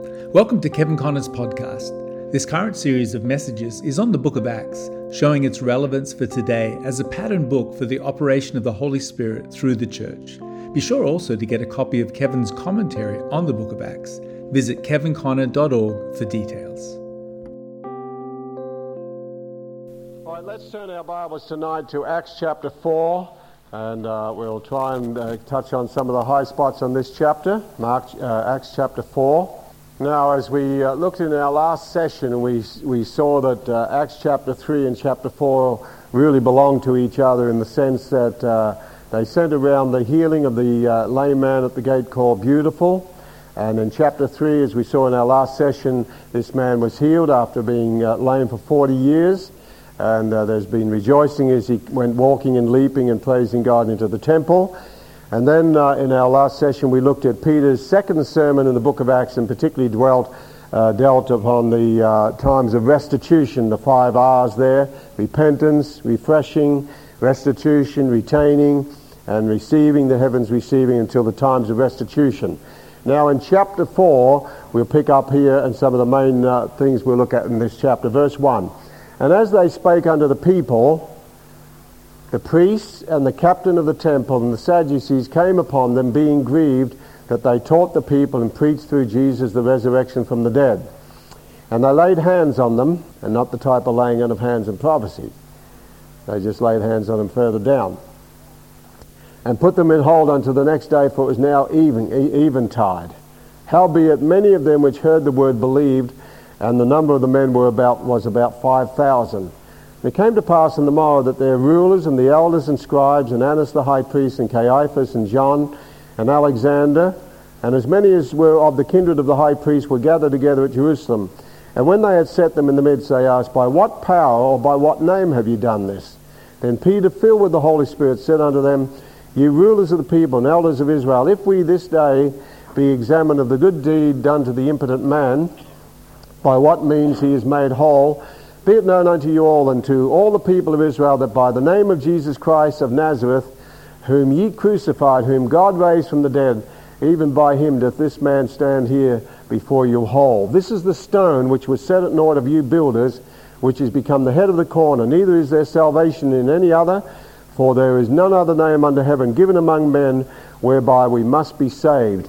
Welcome to Kevin Conner's podcast. This current series of messages is on the book of Acts, showing its relevance for today as a pattern book for the operation of the Holy Spirit through the church. Be sure also to get a copy of Kevin's commentary on the book of Acts. Visit kevinconner.org for details. All right, let's turn our Bibles tonight to Acts chapter 4, and uh, we'll try and uh, touch on some of the high spots on this chapter, Mark, uh, Acts chapter 4. Now, as we uh, looked in our last session, we, we saw that uh, Acts chapter 3 and chapter 4 really belong to each other in the sense that uh, they centered around the healing of the uh, lame man at the gate called Beautiful. And in chapter 3, as we saw in our last session, this man was healed after being uh, lame for 40 years. And uh, there's been rejoicing as he went walking and leaping and praising God into the temple. And then uh, in our last session, we looked at Peter's second sermon in the book of Acts and particularly dwelt, uh, dealt upon the uh, times of restitution, the five R's there repentance, refreshing, restitution, retaining, and receiving, the heavens receiving until the times of restitution. Now, in chapter 4, we'll pick up here and some of the main uh, things we'll look at in this chapter. Verse 1 And as they spake unto the people, the priests and the captain of the temple and the Sadducees came upon them, being grieved that they taught the people and preached through Jesus the resurrection from the dead. And they laid hands on them, and not the type of laying on of hands in prophecy. They just laid hands on them further down. And put them in hold until the next day, for it was now even, eventide. Howbeit many of them which heard the word believed, and the number of the men were about, was about five thousand. And it came to pass in the morrow that their rulers and the elders and scribes and Annas the high priest and Caiaphas and John and Alexander and as many as were of the kindred of the high priest were gathered together at Jerusalem. And when they had set them in the midst, they asked, By what power or by what name have you done this? Then Peter, filled with the Holy Spirit, said unto them, Ye rulers of the people and elders of Israel, if we this day be examined of the good deed done to the impotent man, by what means he is made whole, be it known unto you all and to all the people of Israel that by the name of Jesus Christ of Nazareth, whom ye crucified, whom God raised from the dead, even by him doth this man stand here before you whole. This is the stone which was set at naught of you builders, which is become the head of the corner. Neither is there salvation in any other, for there is none other name under heaven given among men whereby we must be saved.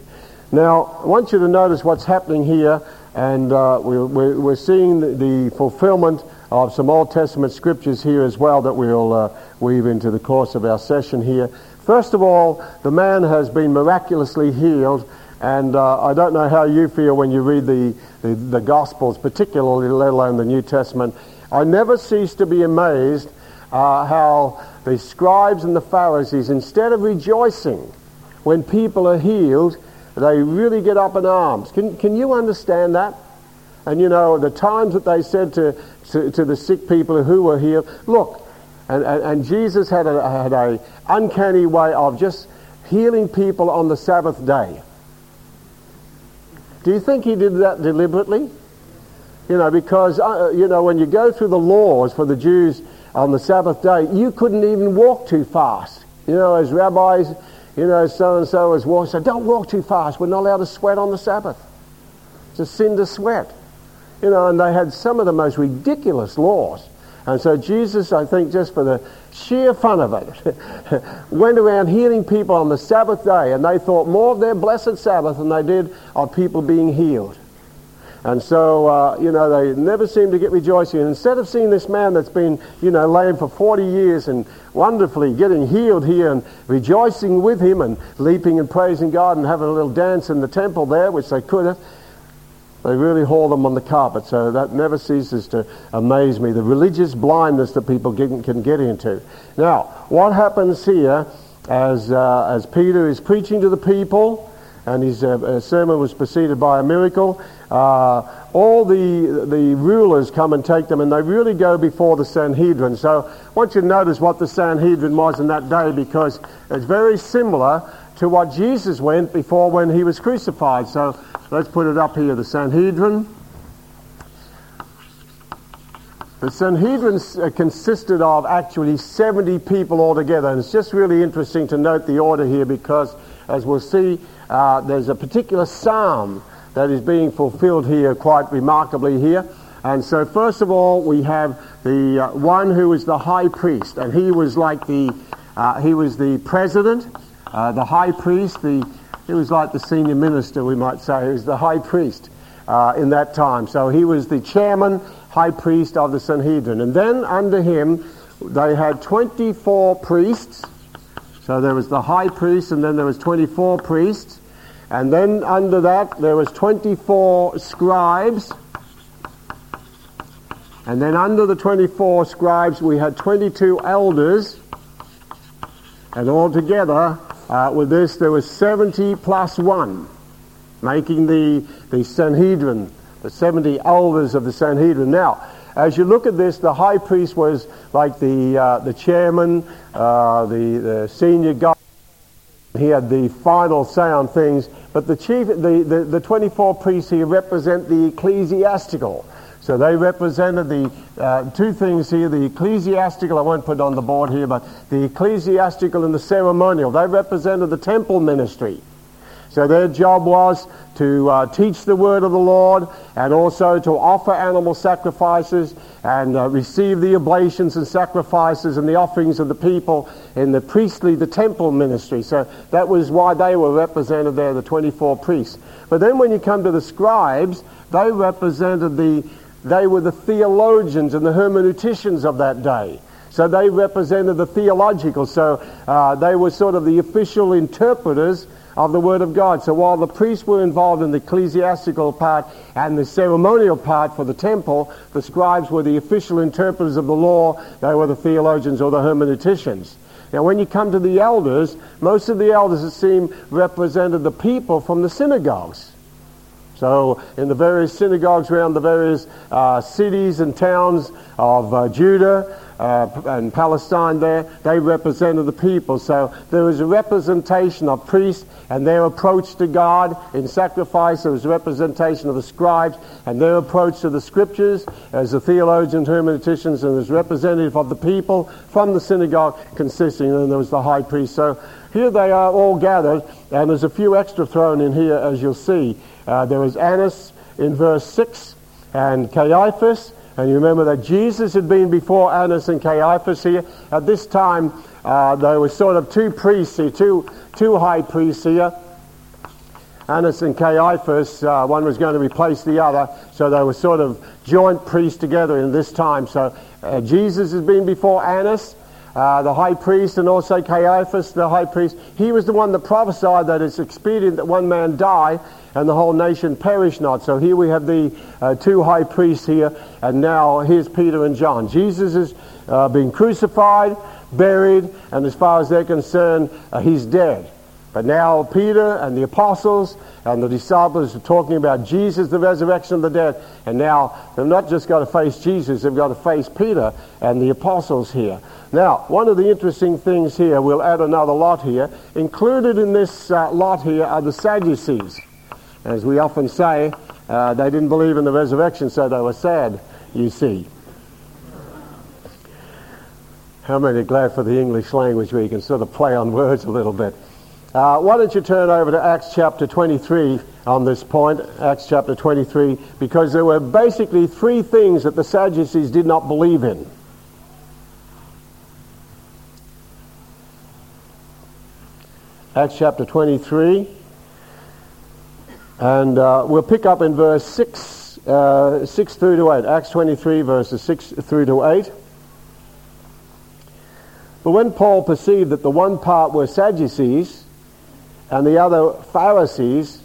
Now, I want you to notice what's happening here and uh, we're, we're, seeing the, the, fulfillment of some Old Testament scriptures here as well that we'll uh, weave into the course of our session here. First of all, the man has been miraculously healed, and uh, I don't know how you feel when you read the, the, the, Gospels, particularly let alone the New Testament. I never cease to be amazed uh, how the scribes and the Pharisees, instead of rejoicing when people are healed, they really get up in arms. Can, can you understand that? And you know, the times that they said to, to, to the sick people who were healed, look, and, and, and Jesus had a, had a uncanny way of just healing people on the Sabbath day. Do you think he did that deliberately? You know, because, uh, you know, when you go through the laws for the Jews on the Sabbath day, you couldn't even walk too fast. You know, as rabbis you know, so and so is walking. So don't walk too fast. We're not allowed to sweat on the Sabbath. It's a sin to sweat. You know, and they had some of the most ridiculous laws. And so Jesus, I think, just for the sheer fun of it, went around healing people on the Sabbath day, and they thought more of their blessed Sabbath than they did of people being healed. And so, uh, you know, they never seem to get rejoicing. And instead of seeing this man that's been, you know, lame for 40 years and wonderfully getting healed here and rejoicing with him and leaping and praising God and having a little dance in the temple there, which they could have, they really haul them on the carpet. So that never ceases to amaze me, the religious blindness that people get, can get into. Now, what happens here as, uh, as Peter is preaching to the people, and his uh, sermon was preceded by a miracle. Uh, all the, the rulers come and take them, and they really go before the Sanhedrin. So I want you to notice what the Sanhedrin was in that day because it's very similar to what Jesus went before when he was crucified. So let's put it up here the Sanhedrin. The Sanhedrin uh, consisted of actually 70 people altogether, and it's just really interesting to note the order here because, as we'll see, uh, there's a particular psalm that is being fulfilled here quite remarkably here. And so, first of all, we have the uh, one who is the high priest, and he was like the uh, he was the president, uh, the high priest. The he was like the senior minister, we might say. He was the high priest uh, in that time. So he was the chairman, high priest of the Sanhedrin. And then under him, they had 24 priests. So there was the high priest, and then there was 24 priests. And then under that, there was 24 scribes. And then under the 24 scribes, we had 22 elders. And altogether, uh, with this, there was 70 plus one, making the, the Sanhedrin, the 70 elders of the Sanhedrin. Now, as you look at this, the high priest was like the, uh, the chairman, uh, the, the senior guy. He had the final say on things, but the chief, the, the, the 24 priests here represent the ecclesiastical. So they represented the uh, two things here the ecclesiastical, I won't put on the board here, but the ecclesiastical and the ceremonial. They represented the temple ministry. So their job was to uh, teach the word of the Lord and also to offer animal sacrifices and uh, receive the oblations and sacrifices and the offerings of the people in the priestly, the temple ministry. So that was why they were represented there, the 24 priests. But then when you come to the scribes, they represented the, they were the theologians and the hermeneuticians of that day. So they represented the theological. So uh, they were sort of the official interpreters of the Word of God. So while the priests were involved in the ecclesiastical part and the ceremonial part for the temple, the scribes were the official interpreters of the law. They were the theologians or the hermeneuticians. Now, when you come to the elders, most of the elders, it seemed, represented the people from the synagogues. So, in the various synagogues around the various uh, cities and towns of uh, Judah, uh, and Palestine there, they represented the people. So there was a representation of priests and their approach to God in sacrifice. There was a representation of the scribes and their approach to the scriptures as the theologians, hermeneuticians, and as representative of the people from the synagogue consisting, and there was the high priest. So here they are all gathered, and there's a few extra thrown in here as you'll see. Uh, there was Annas in verse 6 and Caiaphas and you remember that Jesus had been before Annas and Caiaphas here. At this time, uh, there were sort of two priests here, two, two high priests here. Annas and Caiaphas, uh, one was going to replace the other, so they were sort of joint priests together in this time. So uh, Jesus has been before Annas, uh, the high priest, and also Caiaphas, the high priest. He was the one that prophesied that it's expedient that one man die and the whole nation perish not. So here we have the uh, two high priests here, and now here's Peter and John. Jesus is uh, being crucified, buried, and as far as they're concerned, uh, he's dead. But now Peter and the apostles and the disciples are talking about Jesus, the resurrection of the dead. And now they've not just got to face Jesus, they've got to face Peter and the apostles here. Now, one of the interesting things here, we'll add another lot here. Included in this uh, lot here are the Sadducees. As we often say, uh, they didn't believe in the resurrection, so they were sad, you see. How many are glad for the English language where you can sort of play on words a little bit? Uh, why don't you turn over to Acts chapter 23 on this point, Acts chapter 23, because there were basically three things that the Sadducees did not believe in. Acts chapter 23. And uh, we'll pick up in verse 6, uh, 6 through to 8. Acts 23, verses 6 through to 8. But when Paul perceived that the one part were Sadducees and the other Pharisees,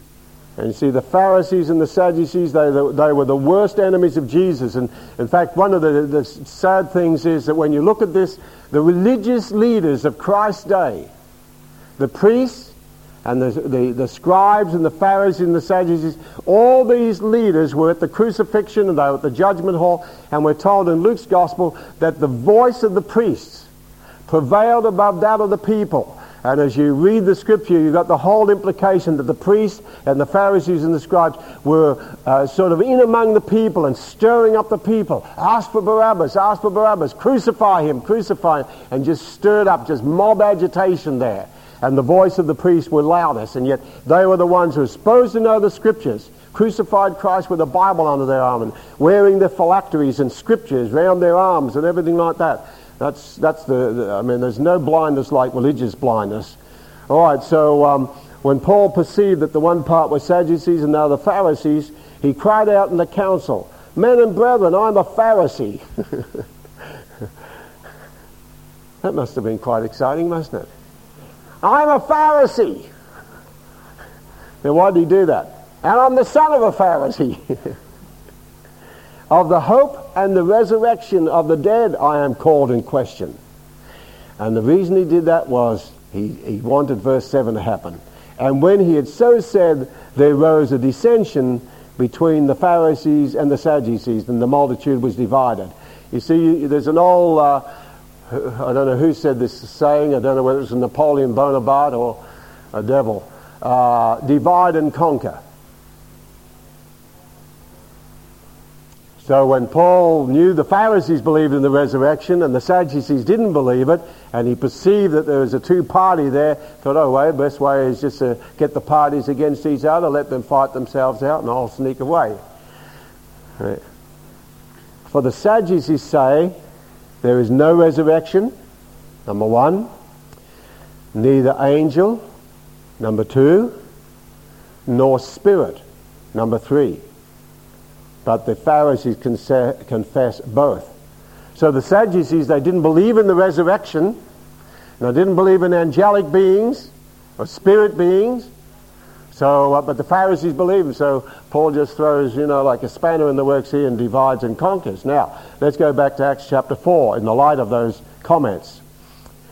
and you see, the Pharisees and the Sadducees, they, they were the worst enemies of Jesus. And in fact, one of the, the sad things is that when you look at this, the religious leaders of Christ's day, the priests, and the, the, the, scribes and the Pharisees and the Sadducees, all these leaders were at the crucifixion and they were at the judgment hall, and we're told in Luke's gospel that the voice of the priests prevailed above that of the people. And as you read the scripture, you've got the whole implication that the priests and the Pharisees and the scribes were uh, sort of in among the people and stirring up the people. Ask for Barabbas, ask for Barabbas, crucify him, crucify him, and just stirred up just mob agitation there. And the voice of the priest were loudest, and yet they were the ones who were supposed to know the scriptures, crucified Christ with a Bible under their arm, and wearing their phylacteries and scriptures round their arms and everything like that. That's, that's the, the I mean, there's no blindness like religious blindness. All right, so um, when Paul perceived that the one part were Sadducees and the other Pharisees, he cried out in the council, Men and brethren, I'm a Pharisee. that must have been quite exciting, mustn't it? I'm a Pharisee. Then why did he do that? And I'm the son of a Pharisee. of the hope and the resurrection of the dead, I am called in question. And the reason he did that was he, he wanted verse 7 to happen. And when he had so said, there rose a dissension between the Pharisees and the Sadducees, and the multitude was divided. You see, there's an old, uh, I don't know who said this saying, I don't know whether it was Napoleon Bonaparte or a devil, uh, divide and conquer. So when Paul knew the Pharisees believed in the resurrection and the Sadducees didn't believe it, and he perceived that there was a two-party there, thought, oh, well, best way is just to get the parties against each other, let them fight themselves out, and I'll sneak away. Right. For the Sadducees say there is no resurrection, number one, neither angel, number two, nor spirit, number three but the Pharisees confess both. So the Sadducees, they didn't believe in the resurrection, And they didn't believe in angelic beings or spirit beings. So, uh, but the Pharisees believe. him, So Paul just throws, you know, like a spanner in the works here and divides and conquers. Now, let's go back to Acts chapter 4 in the light of those comments.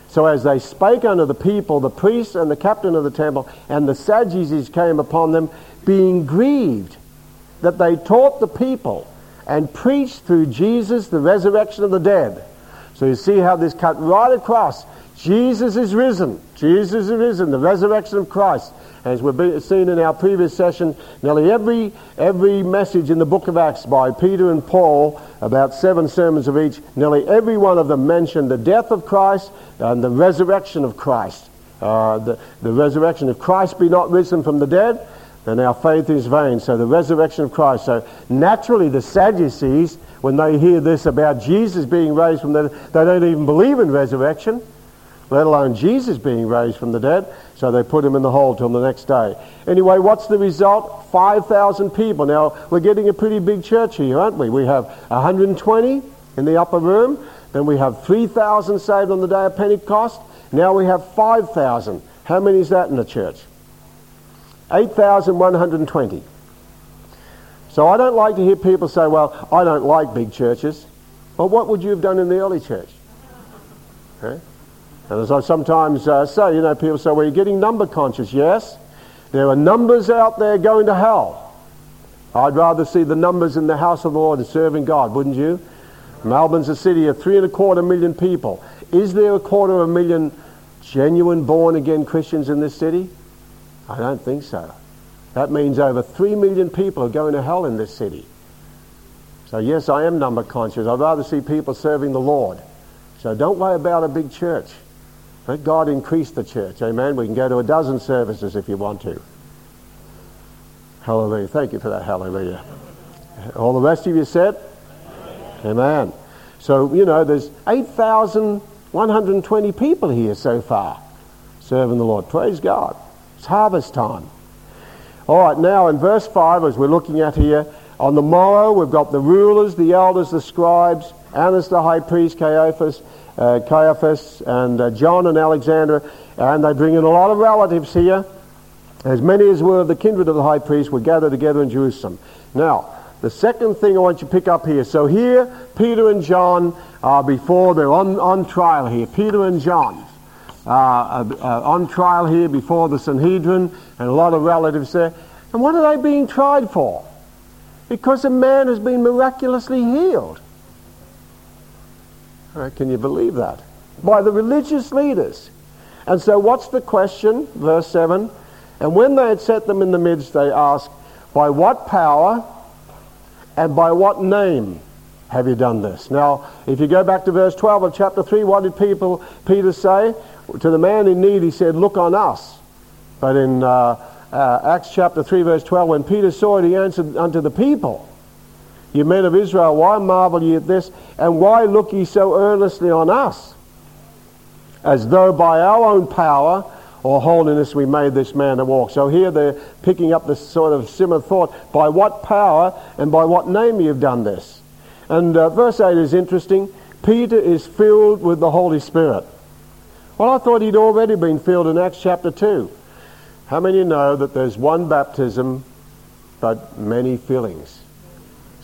So as they spake unto the people, the priests and the captain of the temple and the Sadducees came upon them, being grieved that they taught the people and preached through Jesus the resurrection of the dead. So you see how this cut right across. Jesus is risen. Jesus is risen. The resurrection of Christ. As we've seen in our previous session, nearly every, every message in the book of Acts by Peter and Paul, about seven sermons of each, nearly every one of them mentioned the death of Christ and the resurrection of Christ. Uh, the, the resurrection. If Christ be not risen from the dead, then our faith is vain. So the resurrection of Christ. So naturally, the Sadducees, when they hear this about Jesus being raised from the dead, they don't even believe in resurrection, let alone Jesus being raised from the dead. So they put him in the hole till the next day. Anyway, what's the result? 5,000 people. Now, we're getting a pretty big church here, aren't we? We have 120 in the upper room. Then we have 3,000 saved on the day of Pentecost. Now we have 5,000. How many is that in the church? 8,120. So I don't like to hear people say, well, I don't like big churches. Well, what would you have done in the early church? Okay? And as I sometimes uh, say, you know, people say, well, you're getting number conscious. Yes, there are numbers out there going to hell. I'd rather see the numbers in the house of the Lord and serving God, wouldn't you? Melbourne's a city of three and a quarter million people. Is there a quarter of a million genuine born again Christians in this city? I don't think so. That means over 3 million people are going to hell in this city. So, yes, I am number conscious. I'd rather see people serving the Lord. So, don't worry about a big church. Let God increase the church. Amen. We can go to a dozen services if you want to. Hallelujah. Thank you for that. Hallelujah. All the rest of you said? Amen. So, you know, there's 8,120 people here so far serving the Lord. Praise God. It's harvest time. All right, now in verse 5, as we're looking at here, on the morrow we've got the rulers, the elders, the scribes, Annas the high priest, Caiaphas, uh, Caiaphas and uh, John and Alexander, and they bring in a lot of relatives here. As many as were of the kindred of the high priest were gathered together in Jerusalem. Now, the second thing I want you to pick up here. So here, Peter and John are before, they're on, on trial here. Peter and John. Uh, uh, uh, on trial here before the Sanhedrin and a lot of relatives there. And what are they being tried for? Because a man has been miraculously healed. Right, can you believe that? By the religious leaders. And so what's the question? Verse 7. And when they had set them in the midst, they asked, By what power and by what name have you done this? Now, if you go back to verse 12 of chapter 3, what did people, Peter say? To the man in need, he said, Look on us. But in uh, uh, Acts chapter 3, verse 12, when Peter saw it, he answered unto the people, You men of Israel, why marvel ye at this? And why look ye so earnestly on us? As though by our own power or holiness we made this man to walk. So here they're picking up this sort of similar thought. By what power and by what name you've done this? And uh, verse 8 is interesting. Peter is filled with the Holy Spirit. Well, I thought he'd already been filled in Acts chapter 2. How many know that there's one baptism but many fillings?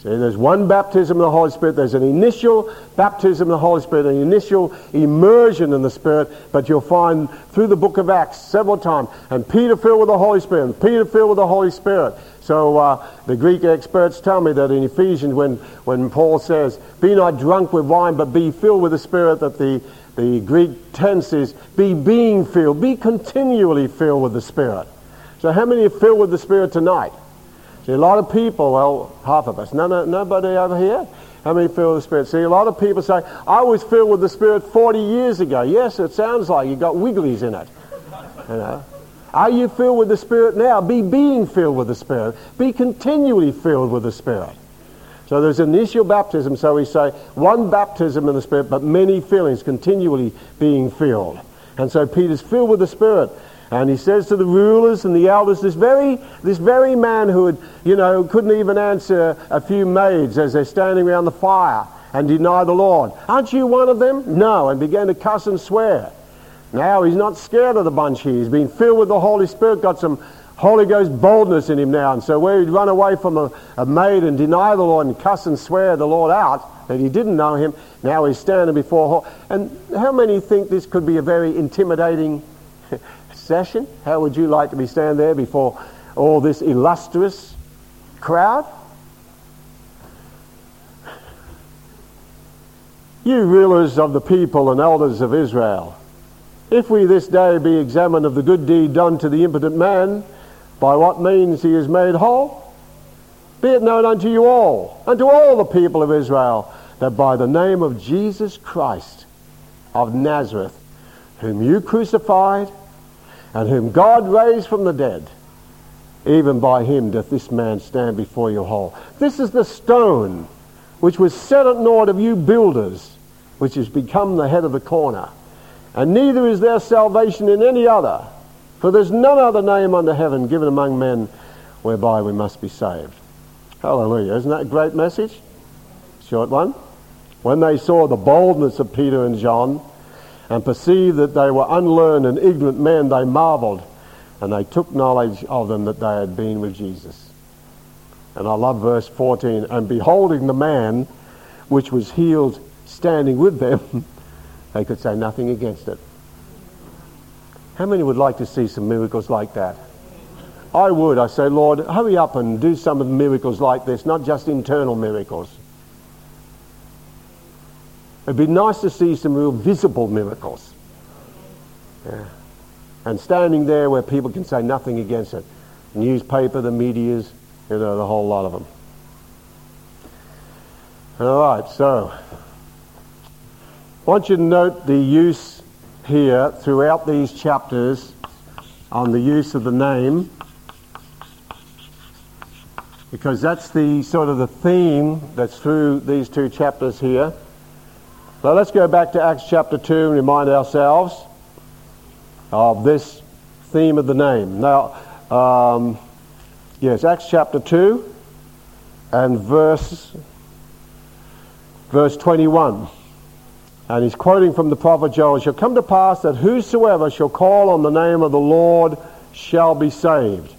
See, there's one baptism of the Holy Spirit. There's an initial baptism of the Holy Spirit, an initial immersion in the Spirit. But you'll find through the book of Acts several times, and Peter filled with the Holy Spirit, and Peter filled with the Holy Spirit. So uh, the Greek experts tell me that in Ephesians, when, when Paul says, "Be not drunk with wine, but be filled with the Spirit," that the the Greek tense is be being filled, be continually filled with the Spirit. So how many are filled with the Spirit tonight? See, a lot of people, well, half of us. No, no, nobody over here? How many with the Spirit? See, a lot of people say, I was filled with the Spirit 40 years ago. Yes, it sounds like you got wigglies in it. You know? Are you filled with the Spirit now? Be being filled with the Spirit. Be continually filled with the Spirit. So there's initial baptism, so we say one baptism in the Spirit, but many fillings, continually being filled. And so Peter's filled with the Spirit. And he says to the rulers and the elders, this very, this very man who had, you know, couldn't even answer a few maids as they're standing around the fire and deny the Lord. Aren't you one of them? No. And began to cuss and swear. Now he's not scared of the bunch here. He's been filled with the Holy Spirit, got some Holy Ghost boldness in him now. And so where he'd run away from a, a maid and deny the Lord and cuss and swear the Lord out, that he didn't know him, now he's standing before. And how many think this could be a very intimidating session? How would you like to be standing there before all this illustrious crowd? You rulers of the people and elders of Israel, if we this day be examined of the good deed done to the impotent man, by what means he is made whole, be it known unto you all, and to all the people of Israel, that by the name of Jesus Christ of Nazareth, whom you crucified, and whom God raised from the dead, even by him doth this man stand before you whole. This is the stone which was set at naught of you builders, which has become the head of the corner. And neither is there salvation in any other, for there's none other name under heaven given among men whereby we must be saved. Hallelujah. Isn't that a great message? Short one. When they saw the boldness of Peter and John, and perceived that they were unlearned and ignorant men, they marveled, and they took knowledge of them that they had been with Jesus. And I love verse 14. And beholding the man which was healed standing with them, they could say nothing against it. How many would like to see some miracles like that? I would. I say, Lord, hurry up and do some of the miracles like this, not just internal miracles. It'd be nice to see some real visible miracles. Yeah. And standing there where people can say nothing against it. Newspaper, the medias, you know, the whole lot of them. All right, so I want you to note the use here throughout these chapters on the use of the name because that's the sort of the theme that's through these two chapters here. So let's go back to Acts chapter 2 and remind ourselves of this theme of the name. Now, um, yes, Acts chapter 2 and verse, verse 21. And he's quoting from the prophet Joel, It shall come to pass that whosoever shall call on the name of the Lord shall be saved.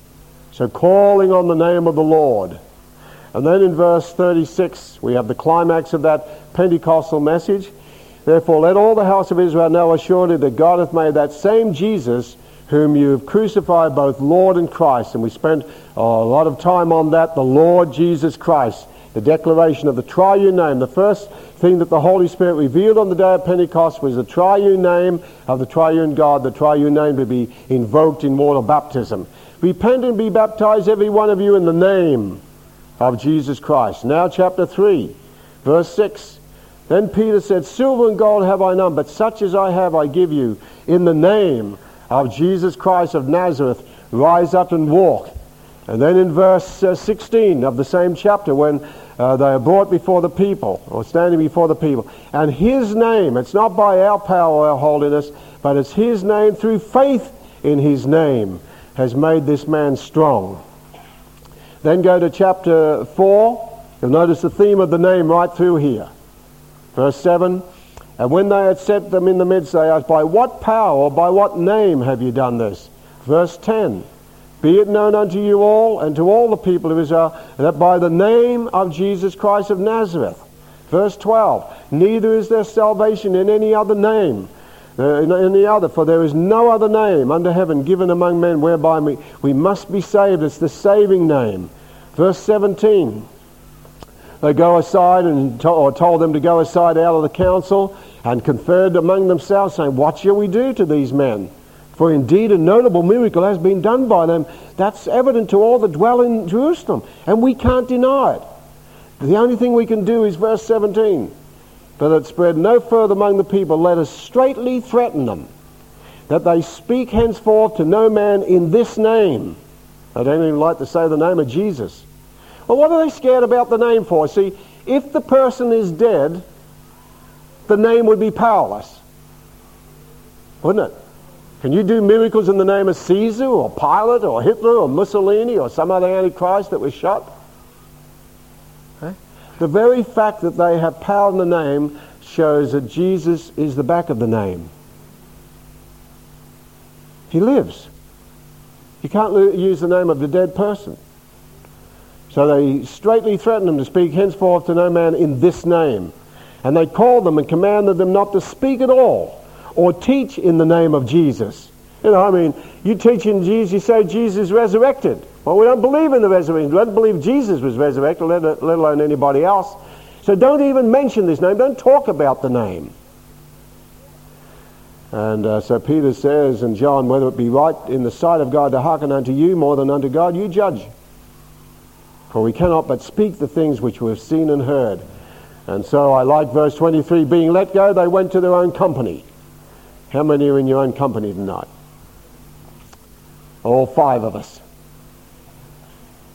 So calling on the name of the Lord. And then in verse 36, we have the climax of that Pentecostal message. Therefore, let all the house of Israel know assuredly that God hath made that same Jesus whom you have crucified both Lord and Christ. And we spent a lot of time on that, the Lord Jesus Christ, the declaration of the triune name. The first thing that the Holy Spirit revealed on the day of Pentecost was the triune name of the triune God, the triune name to be invoked in water baptism. Repent and be baptized, every one of you, in the name of Jesus Christ. Now, chapter 3. Verse 6 Then Peter said, Silver and gold have I none, but such as I have I give you. In the name of Jesus Christ of Nazareth, rise up and walk. And then in verse uh, 16 of the same chapter, when uh, they are brought before the people, or standing before the people, and his name, it's not by our power or our holiness, but it's his name through faith in his name, has made this man strong. Then go to chapter 4. You'll notice the theme of the name right through here. Verse 7 And when they had set them in the midst, they asked, By what power by what name have you done this? Verse 10 Be it known unto you all and to all the people of Israel that by the name of Jesus Christ of Nazareth. Verse 12 Neither is there salvation in any other name. Uh, in any other, for there is no other name under heaven given among men whereby we, we must be saved. It's the saving name. Verse 17 they go aside and to, or told them to go aside out of the council and conferred among themselves, saying, What shall we do to these men? For indeed a notable miracle has been done by them. That's evident to all that dwell in Jerusalem, and we can't deny it. The only thing we can do is verse 17. But it spread no further among the people. Let us straightly threaten them that they speak henceforth to no man in this name. I don't even like to say the name of Jesus. Well, what are they scared about the name for? See, if the person is dead, the name would be powerless. Wouldn't it? Can you do miracles in the name of Caesar or Pilate or Hitler or Mussolini or some other Antichrist that was shot? The very fact that they have power in the name shows that Jesus is the back of the name. He lives. You can't use the name of the dead person. So they straightly threatened them to speak henceforth to no man in this name. And they called them and commanded them not to speak at all or teach in the name of Jesus. You know, I mean, you teach in Jesus, you say Jesus resurrected. Well, we don't believe in the resurrection. We don't believe Jesus was resurrected, let, alone anybody else. So don't even mention this name. Don't talk about the name. And uh, so Peter says, and John, whether it be right in the sight of God to hearken unto you more than unto God, you judge. For we cannot but speak the things which we have seen and heard. And so I like verse 23 being let go, they went to their own company. How many are in your own company tonight? All five of us.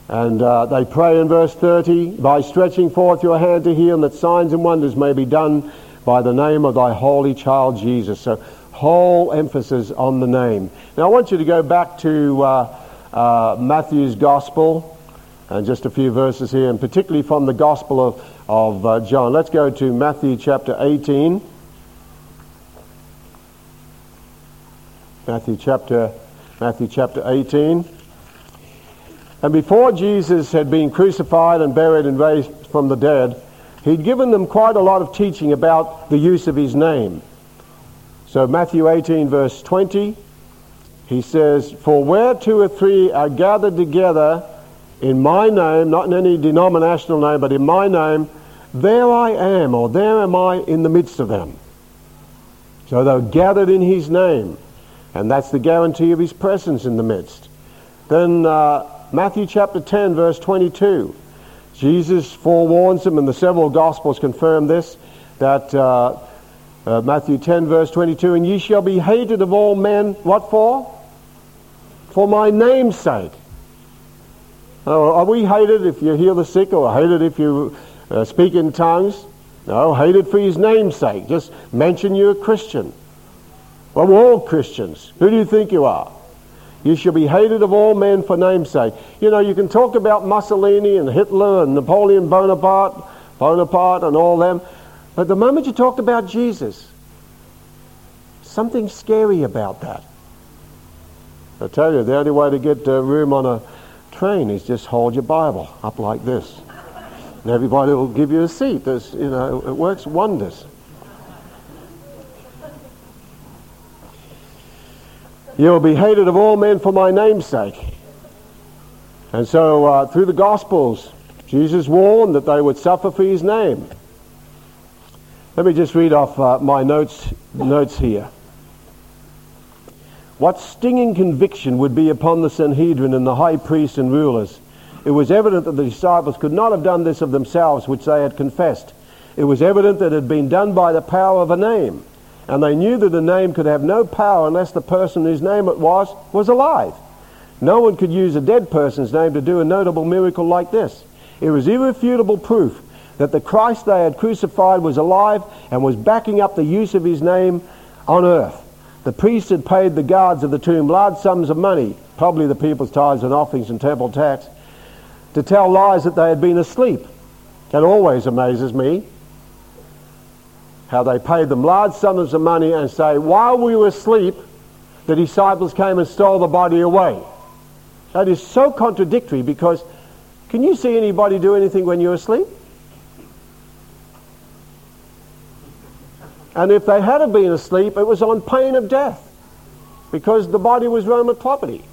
And uh, they pray in verse 30 by stretching forth your hand to heal, and that signs and wonders may be done by the name of thy holy child Jesus. So, whole emphasis on the name. Now, I want you to go back to uh, uh, Matthew's Gospel and just a few verses here, and particularly from the Gospel of, of uh, John. Let's go to Matthew chapter 18. Matthew chapter, Matthew chapter 18. And before Jesus had been crucified and buried and raised from the dead, he'd given them quite a lot of teaching about the use of his name. So Matthew 18 verse 20, he says, For where two or three are gathered together in my name, not in any denominational name, but in my name, there I am, or there am I in the midst of them. So they're gathered in his name, and that's the guarantee of his presence in the midst. Then uh, Matthew chapter 10, verse 22. Jesus forewarns them, and the several Gospels confirm this, that uh, uh, Matthew 10, verse 22, and ye shall be hated of all men, what for? For my name's sake. Oh, are we hated if you heal the sick or hated if you uh, speak in tongues? No, hated for his name's sake. Just mention you're a Christian. Well, we're all Christians. Who do you think you are? You shall be hated of all men for namesake. You know, you can talk about Mussolini and Hitler and Napoleon Bonaparte, Bonaparte and all them, but the moment you talk about Jesus, something scary about that. I tell you, the only way to get uh, room on a train is just hold your Bible up like this. And everybody will give you a seat. There's, you know, it works wonders. You will be hated of all men for my name's sake. And so, uh, through the Gospels, Jesus warned that they would suffer for his name. Let me just read off uh, my notes, notes here. What stinging conviction would be upon the Sanhedrin and the high priests and rulers. It was evident that the disciples could not have done this of themselves, which they had confessed. it was evident that it had been done by the power of a name. And they knew that a name could have no power unless the person whose name it was was alive. No one could use a dead person's name to do a notable miracle like this. It was irrefutable proof that the Christ they had crucified was alive and was backing up the use of his name on earth. The priests had paid the guards of the tomb large sums of money, probably the people's tithes and offerings and temple tax, to tell lies that they had been asleep. That always amazes me. How they paid them large sums of money and say, while we were asleep, the disciples came and stole the body away. That is so contradictory because can you see anybody do anything when you're asleep? And if they had been asleep, it was on pain of death because the body was Roman property.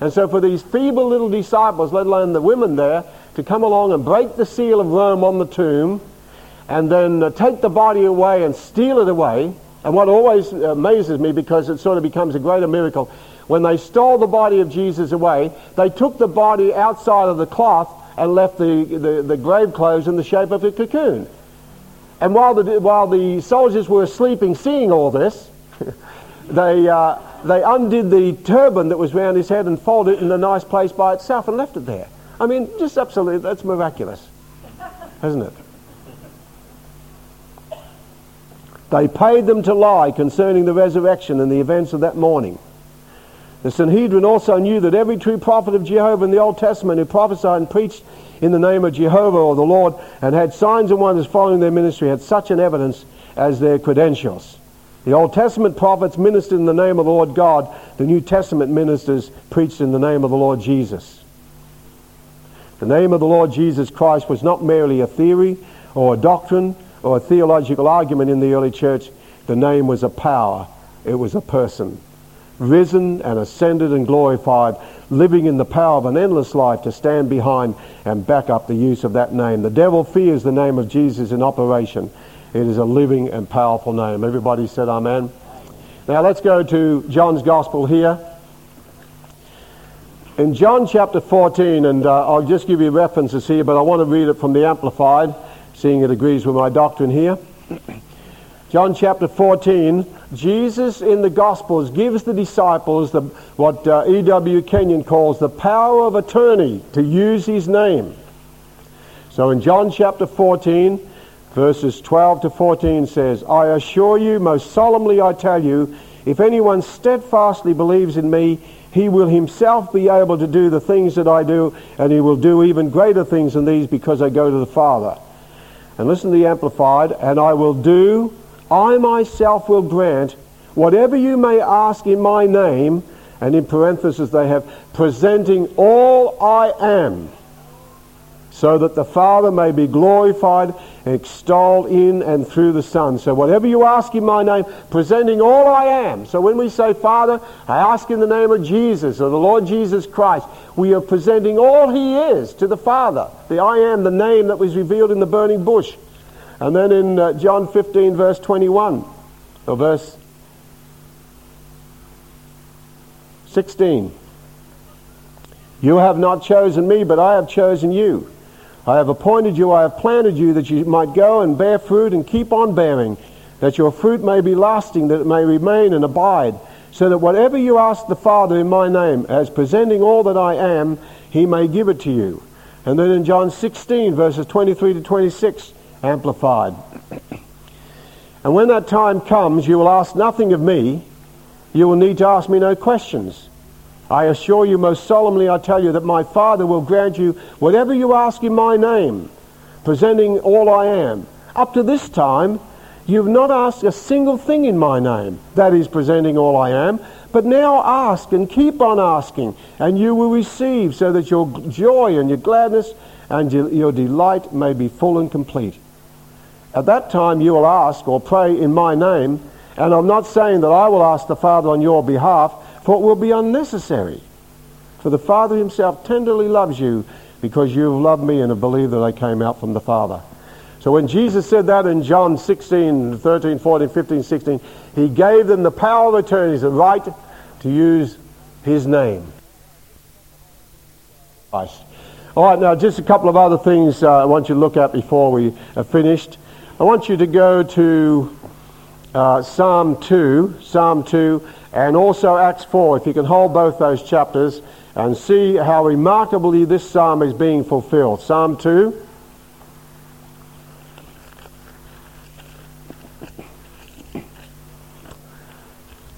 And so for these feeble little disciples, let alone the women there, to come along and break the seal of Rome on the tomb and then uh, take the body away and steal it away. And what always amazes me because it sort of becomes a greater miracle, when they stole the body of Jesus away, they took the body outside of the cloth and left the, the, the grave clothes in the shape of a cocoon. And while the, while the soldiers were sleeping, seeing all this, they, uh, they undid the turban that was round his head and folded it in a nice place by itself and left it there. I mean, just absolutely, that's miraculous, isn't it? They paid them to lie concerning the resurrection and the events of that morning. The Sanhedrin also knew that every true prophet of Jehovah in the Old Testament who prophesied and preached in the name of Jehovah or the Lord and had signs and wonders following their ministry had such an evidence as their credentials. The Old Testament prophets ministered in the name of the Lord God. The New Testament ministers preached in the name of the Lord Jesus. The name of the Lord Jesus Christ was not merely a theory or a doctrine or a theological argument in the early church. The name was a power. It was a person. Risen and ascended and glorified, living in the power of an endless life to stand behind and back up the use of that name. The devil fears the name of Jesus in operation. It is a living and powerful name. Everybody said amen. Now let's go to John's Gospel here. In John chapter 14, and uh, I'll just give you references here, but I want to read it from the Amplified, seeing it agrees with my doctrine here. John chapter 14, Jesus in the Gospels gives the disciples the, what uh, E.W. Kenyon calls the power of attorney to use his name. So in John chapter 14, verses 12 to 14 says, I assure you, most solemnly I tell you, if anyone steadfastly believes in me, he will himself be able to do the things that I do, and he will do even greater things than these because I go to the Father. And listen to the Amplified, and I will do I myself will grant whatever you may ask in my name, and in parentheses they have, presenting all I am, so that the Father may be glorified and extolled in and through the Son. So whatever you ask in my name, presenting all I am. So when we say, Father, I ask in the name of Jesus or the Lord Jesus Christ, we are presenting all he is to the Father. The I am, the name that was revealed in the burning bush. And then in uh, John 15, verse 21, or verse 16, you have not chosen me, but I have chosen you. I have appointed you, I have planted you that you might go and bear fruit and keep on bearing, that your fruit may be lasting, that it may remain and abide, so that whatever you ask the Father in my name, as presenting all that I am, he may give it to you. And then in John 16, verses 23 to 26, Amplified. And when that time comes, you will ask nothing of me. You will need to ask me no questions. I assure you most solemnly, I tell you, that my Father will grant you whatever you ask in my name, presenting all I am. Up to this time, you have not asked a single thing in my name, that is, presenting all I am. But now ask and keep on asking, and you will receive, so that your joy and your gladness and your delight may be full and complete. At that time you will ask or pray in my name, and I'm not saying that I will ask the Father on your behalf, for it will be unnecessary. For the Father himself tenderly loves you because you have loved me and have believed that I came out from the Father. So when Jesus said that in John 16, 13, 14, 15, 16, he gave them the power of attorney, the right to use his name. All right, now just a couple of other things uh, I want you to look at before we are finished. I want you to go to uh, Psalm 2, Psalm 2, and also Acts 4, if you can hold both those chapters and see how remarkably this psalm is being fulfilled. Psalm 2.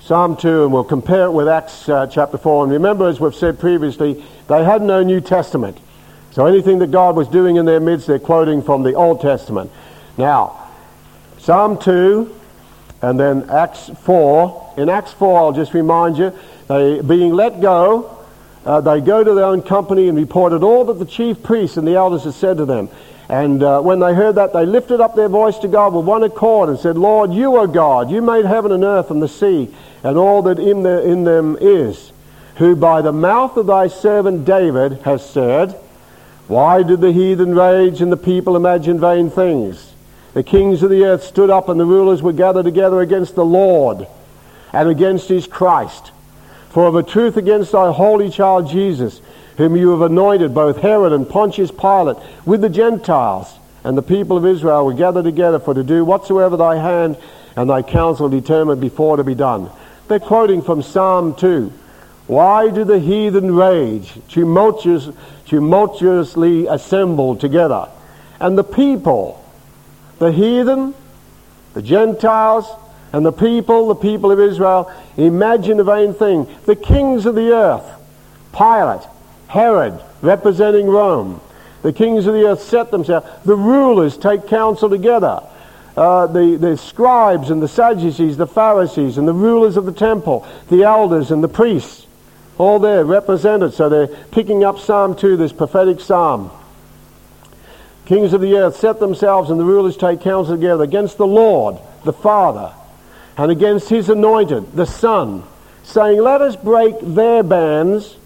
Psalm 2, and we'll compare it with Acts uh, chapter 4. And remember, as we've said previously, they had no New Testament. So anything that God was doing in their midst, they're quoting from the Old Testament. Now, Psalm 2, and then Acts 4. In Acts 4, I'll just remind you, they being let go, uh, they go to their own company and reported all that the chief priests and the elders had said to them. And uh, when they heard that, they lifted up their voice to God with one accord and said, Lord, you are God. You made heaven and earth and the sea and all that in, the, in them is, who by the mouth of thy servant David has said, Why did the heathen rage and the people imagine vain things? The kings of the earth stood up and the rulers were gathered together against the Lord and against his Christ. For of a truth against thy holy child Jesus, whom you have anointed, both Herod and Pontius Pilate, with the Gentiles and the people of Israel were gathered together for to do whatsoever thy hand and thy counsel determined before to be done. They're quoting from Psalm 2. Why do the heathen rage, tumultuous, tumultuously assembled together? And the people, the heathen, the Gentiles, and the people, the people of Israel, imagine a vain thing. The kings of the earth, Pilate, Herod, representing Rome, the kings of the earth set themselves. The rulers take counsel together uh, the, the scribes and the Sadducees, the Pharisees and the rulers of the temple, the elders and the priests, all there represented. So they're picking up Psalm 2, this prophetic psalm. Kings of the earth set themselves and the rulers take counsel together against the Lord, the Father, and against his anointed, the Son, saying, Let us break their bands,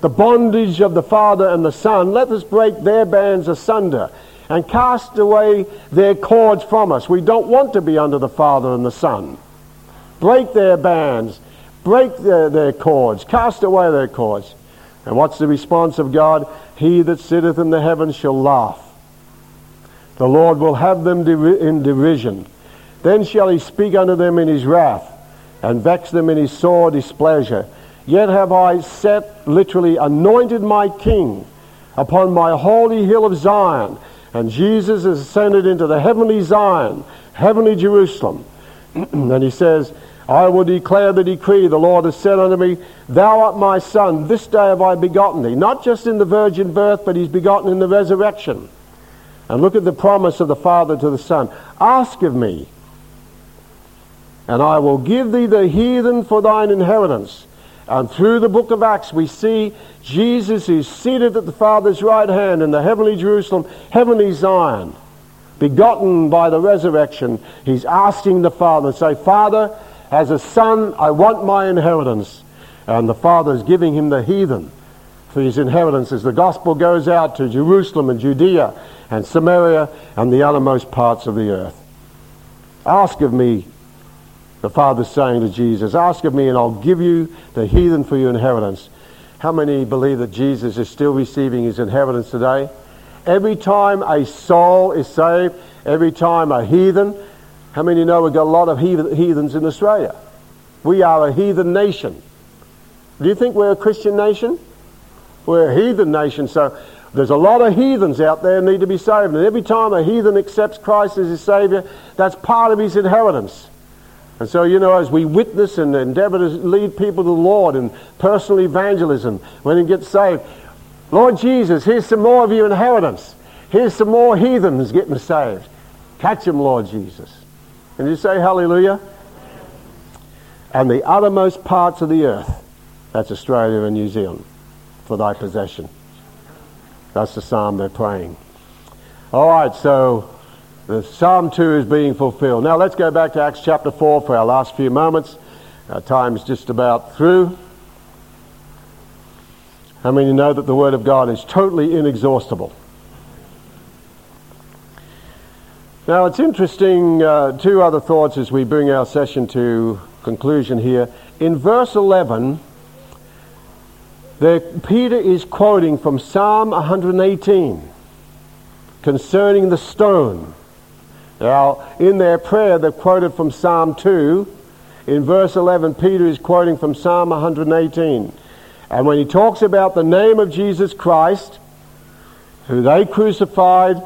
the bondage of the Father and the Son, let us break their bands asunder and cast away their cords from us. We don't want to be under the Father and the Son. Break their bands, break their, their cords, cast away their cords. And what's the response of God? He that sitteth in the heavens shall laugh. The Lord will have them in division. Then shall he speak unto them in his wrath, and vex them in his sore displeasure. Yet have I set, literally, anointed my king upon my holy hill of Zion. And Jesus is ascended into the heavenly Zion, heavenly Jerusalem. and he says, I will declare the decree. The Lord has said unto me, Thou art my son. This day have I begotten thee. Not just in the virgin birth, but he's begotten in the resurrection. And look at the promise of the Father to the Son. Ask of me, and I will give thee the heathen for thine inheritance and through the book of Acts, we see Jesus is seated at the Father's right hand in the heavenly Jerusalem, heavenly Zion, begotten by the resurrection. He's asking the Father, say, Father, as a son, I want my inheritance. And the Father is giving him the heathen for his inheritance as the gospel goes out to Jerusalem and Judea and Samaria and the uttermost parts of the earth. Ask of me the Father's saying to Jesus, Ask of me and I'll give you the heathen for your inheritance. How many believe that Jesus is still receiving his inheritance today? Every time a soul is saved, every time a heathen, how many know we've got a lot of heathens in Australia? We are a heathen nation. Do you think we're a Christian nation? We're a heathen nation, so there's a lot of heathens out there need to be saved. And every time a heathen accepts Christ as his Savior, that's part of his inheritance. And so, you know, as we witness and endeavor to lead people to the Lord in personal evangelism, when they get saved, Lord Jesus, here's some more of your inheritance. Here's some more heathens getting saved. Catch them, Lord Jesus. Can you say hallelujah? And the uttermost parts of the earth, that's Australia and New Zealand, for thy possession. That's the psalm they're praying. All right, so the Psalm 2 is being fulfilled. Now let's go back to Acts chapter 4 for our last few moments. Our time's just about through. How many know that the Word of God is totally inexhaustible? Now it's interesting, uh, two other thoughts as we bring our session to conclusion here. In verse 11, there, Peter is quoting from Psalm 118 concerning the stone Now, in their prayer, they've quoted from Psalm 2. In verse 11, Peter is quoting from Psalm 118. And when he talks about the name of Jesus Christ, who they crucified,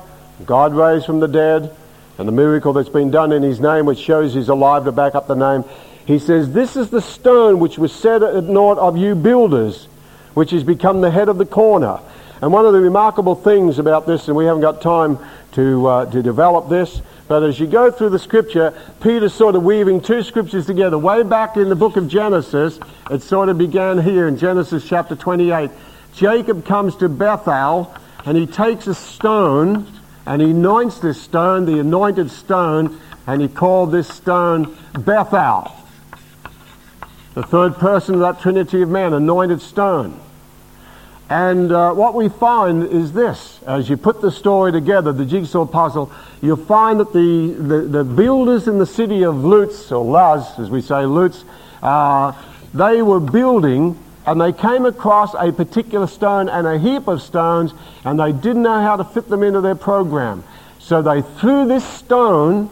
God raised from the dead, and the miracle that's been done in his name, which shows he's alive to back up the name, he says, This is the stone which was set at naught of you builders, which has become the head of the corner. And one of the remarkable things about this, and we haven't got time to, uh, to develop this, but as you go through the scripture, Peter's sort of weaving two scriptures together. Way back in the book of Genesis, it sort of began here in Genesis chapter 28. Jacob comes to Bethel and he takes a stone and he anoints this stone, the anointed stone, and he called this stone Bethel. The third person of that Trinity of man, anointed stone. And uh, what we find is this as you put the story together, the jigsaw puzzle, you'll find that the, the, the builders in the city of Luz, or Luz, as we say, Luz, uh, they were building and they came across a particular stone and a heap of stones and they didn't know how to fit them into their program. So they threw this stone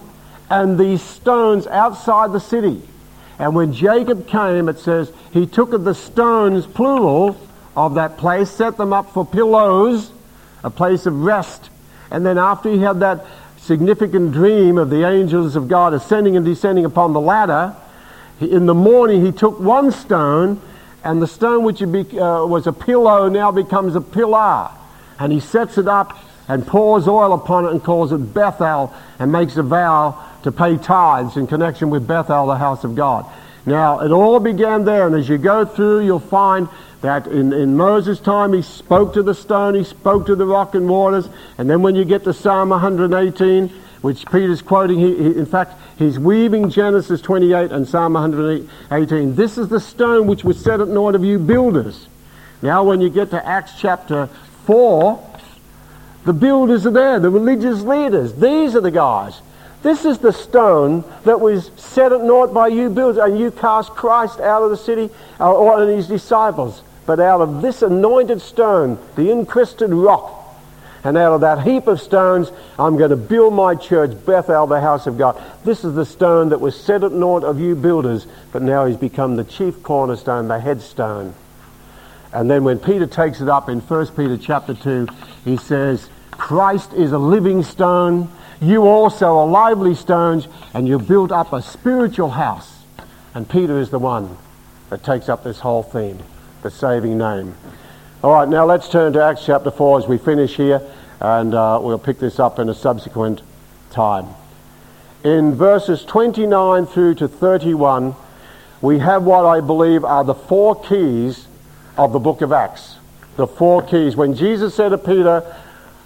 and these stones outside the city. And when Jacob came, it says, he took the stones, plural, of that place, set them up for pillows, a place of rest. And then after he had that significant dream of the angels of God ascending and descending upon the ladder, in the morning he took one stone, and the stone which uh, was a pillow now becomes a pillar. And he sets it up and pours oil upon it and calls it Bethel and makes a vow to pay tithes in connection with Bethel, the house of God. Now, it all began there, and as you go through, you'll find that in, in Moses' time he spoke to the stone, he spoke to the rock and waters, and then when you get to Psalm 118, which Peter's quoting, he, he, in fact, he's weaving Genesis 28 and Psalm 118. This is the stone which was set at naught of you builders. Now, when you get to Acts chapter 4, the builders are there, the religious leaders. These are the guys. This is the stone that was set at naught by you builders, and you cast Christ out of the city, uh, or and his disciples. But out of this anointed stone, the incrusted rock, and out of that heap of stones, I'm going to build my church, Bethel, the house of God. This is the stone that was set at naught of you builders, but now he's become the chief cornerstone, the headstone. And then when Peter takes it up in 1 Peter chapter 2, he says, Christ is a living stone you also are lively stones, and you build up a spiritual house. And Peter is the one that takes up this whole theme, the saving name. All right, now let's turn to Acts chapter 4 as we finish here, and uh, we'll pick this up in a subsequent time. In verses 29 through to 31, we have what I believe are the four keys of the book of Acts. The four keys. When Jesus said to Peter,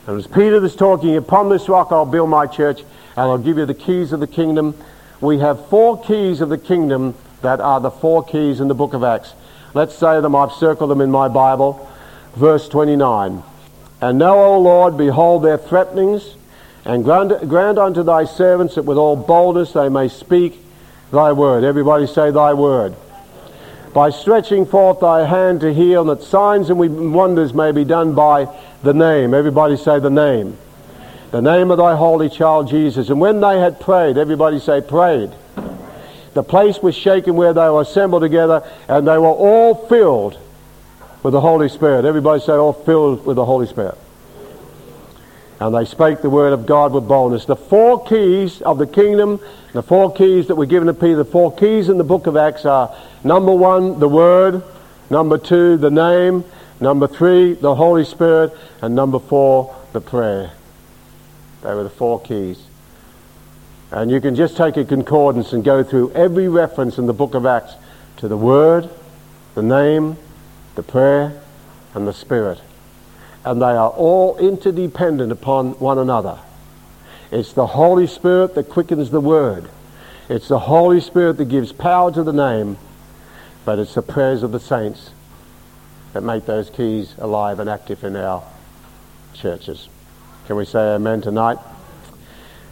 it was Peter that's talking, upon this rock I'll build my church, and I'll give you the keys of the kingdom. We have four keys of the kingdom that are the four keys in the book of Acts. Let's say them, I've circled them in my Bible. Verse 29. And now, O Lord, behold their threatenings, and grant, grant unto thy servants that with all boldness they may speak thy word. Everybody say thy word. By stretching forth thy hand to heal, and that signs and wonders may be done by the name. Everybody say the name. The name of thy holy child Jesus. And when they had prayed, everybody say prayed. The place was shaken where they were assembled together, and they were all filled with the Holy Spirit. Everybody say all filled with the Holy Spirit. And they spake the word of God with boldness. The four keys of the kingdom, the four keys that were given to Peter, the four keys in the book of Acts are number one, the word, number two, the name, Number three, the Holy Spirit. And number four, the prayer. They were the four keys. And you can just take a concordance and go through every reference in the book of Acts to the Word, the name, the prayer, and the Spirit. And they are all interdependent upon one another. It's the Holy Spirit that quickens the Word. It's the Holy Spirit that gives power to the name, but it's the prayers of the saints that make those keys alive and active in our churches. Can we say amen tonight?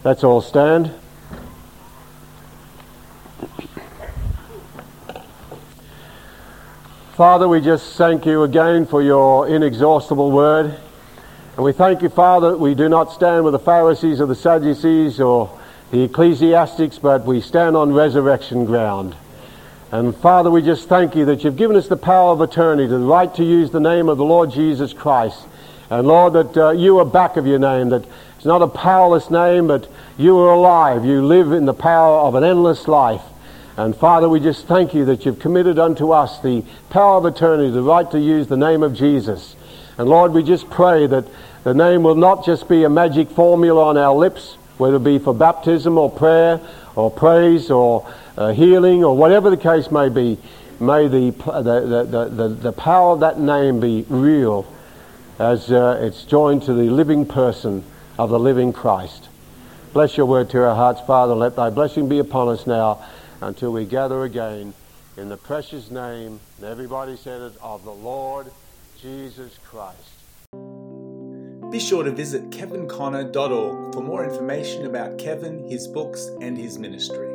Let's all stand. Father, we just thank you again for your inexhaustible word. And we thank you, Father, that we do not stand with the Pharisees or the Sadducees or the ecclesiastics, but we stand on resurrection ground. And Father, we just thank you that you've given us the power of attorney, the right to use the name of the Lord Jesus Christ. And Lord, that uh, you are back of your name, that it's not a powerless name, but you are alive. You live in the power of an endless life. And Father, we just thank you that you've committed unto us the power of attorney, the right to use the name of Jesus. And Lord, we just pray that the name will not just be a magic formula on our lips, whether it be for baptism or prayer or praise or uh, healing or whatever the case may be. May the, the, the, the, the power of that name be real as uh, it's joined to the living person of the living Christ. Bless your word to our hearts, Father. Let thy blessing be upon us now until we gather again in the precious name, and everybody said it, of the Lord Jesus Christ. Be sure to visit kevinconner.org for more information about Kevin, his books, and his ministry.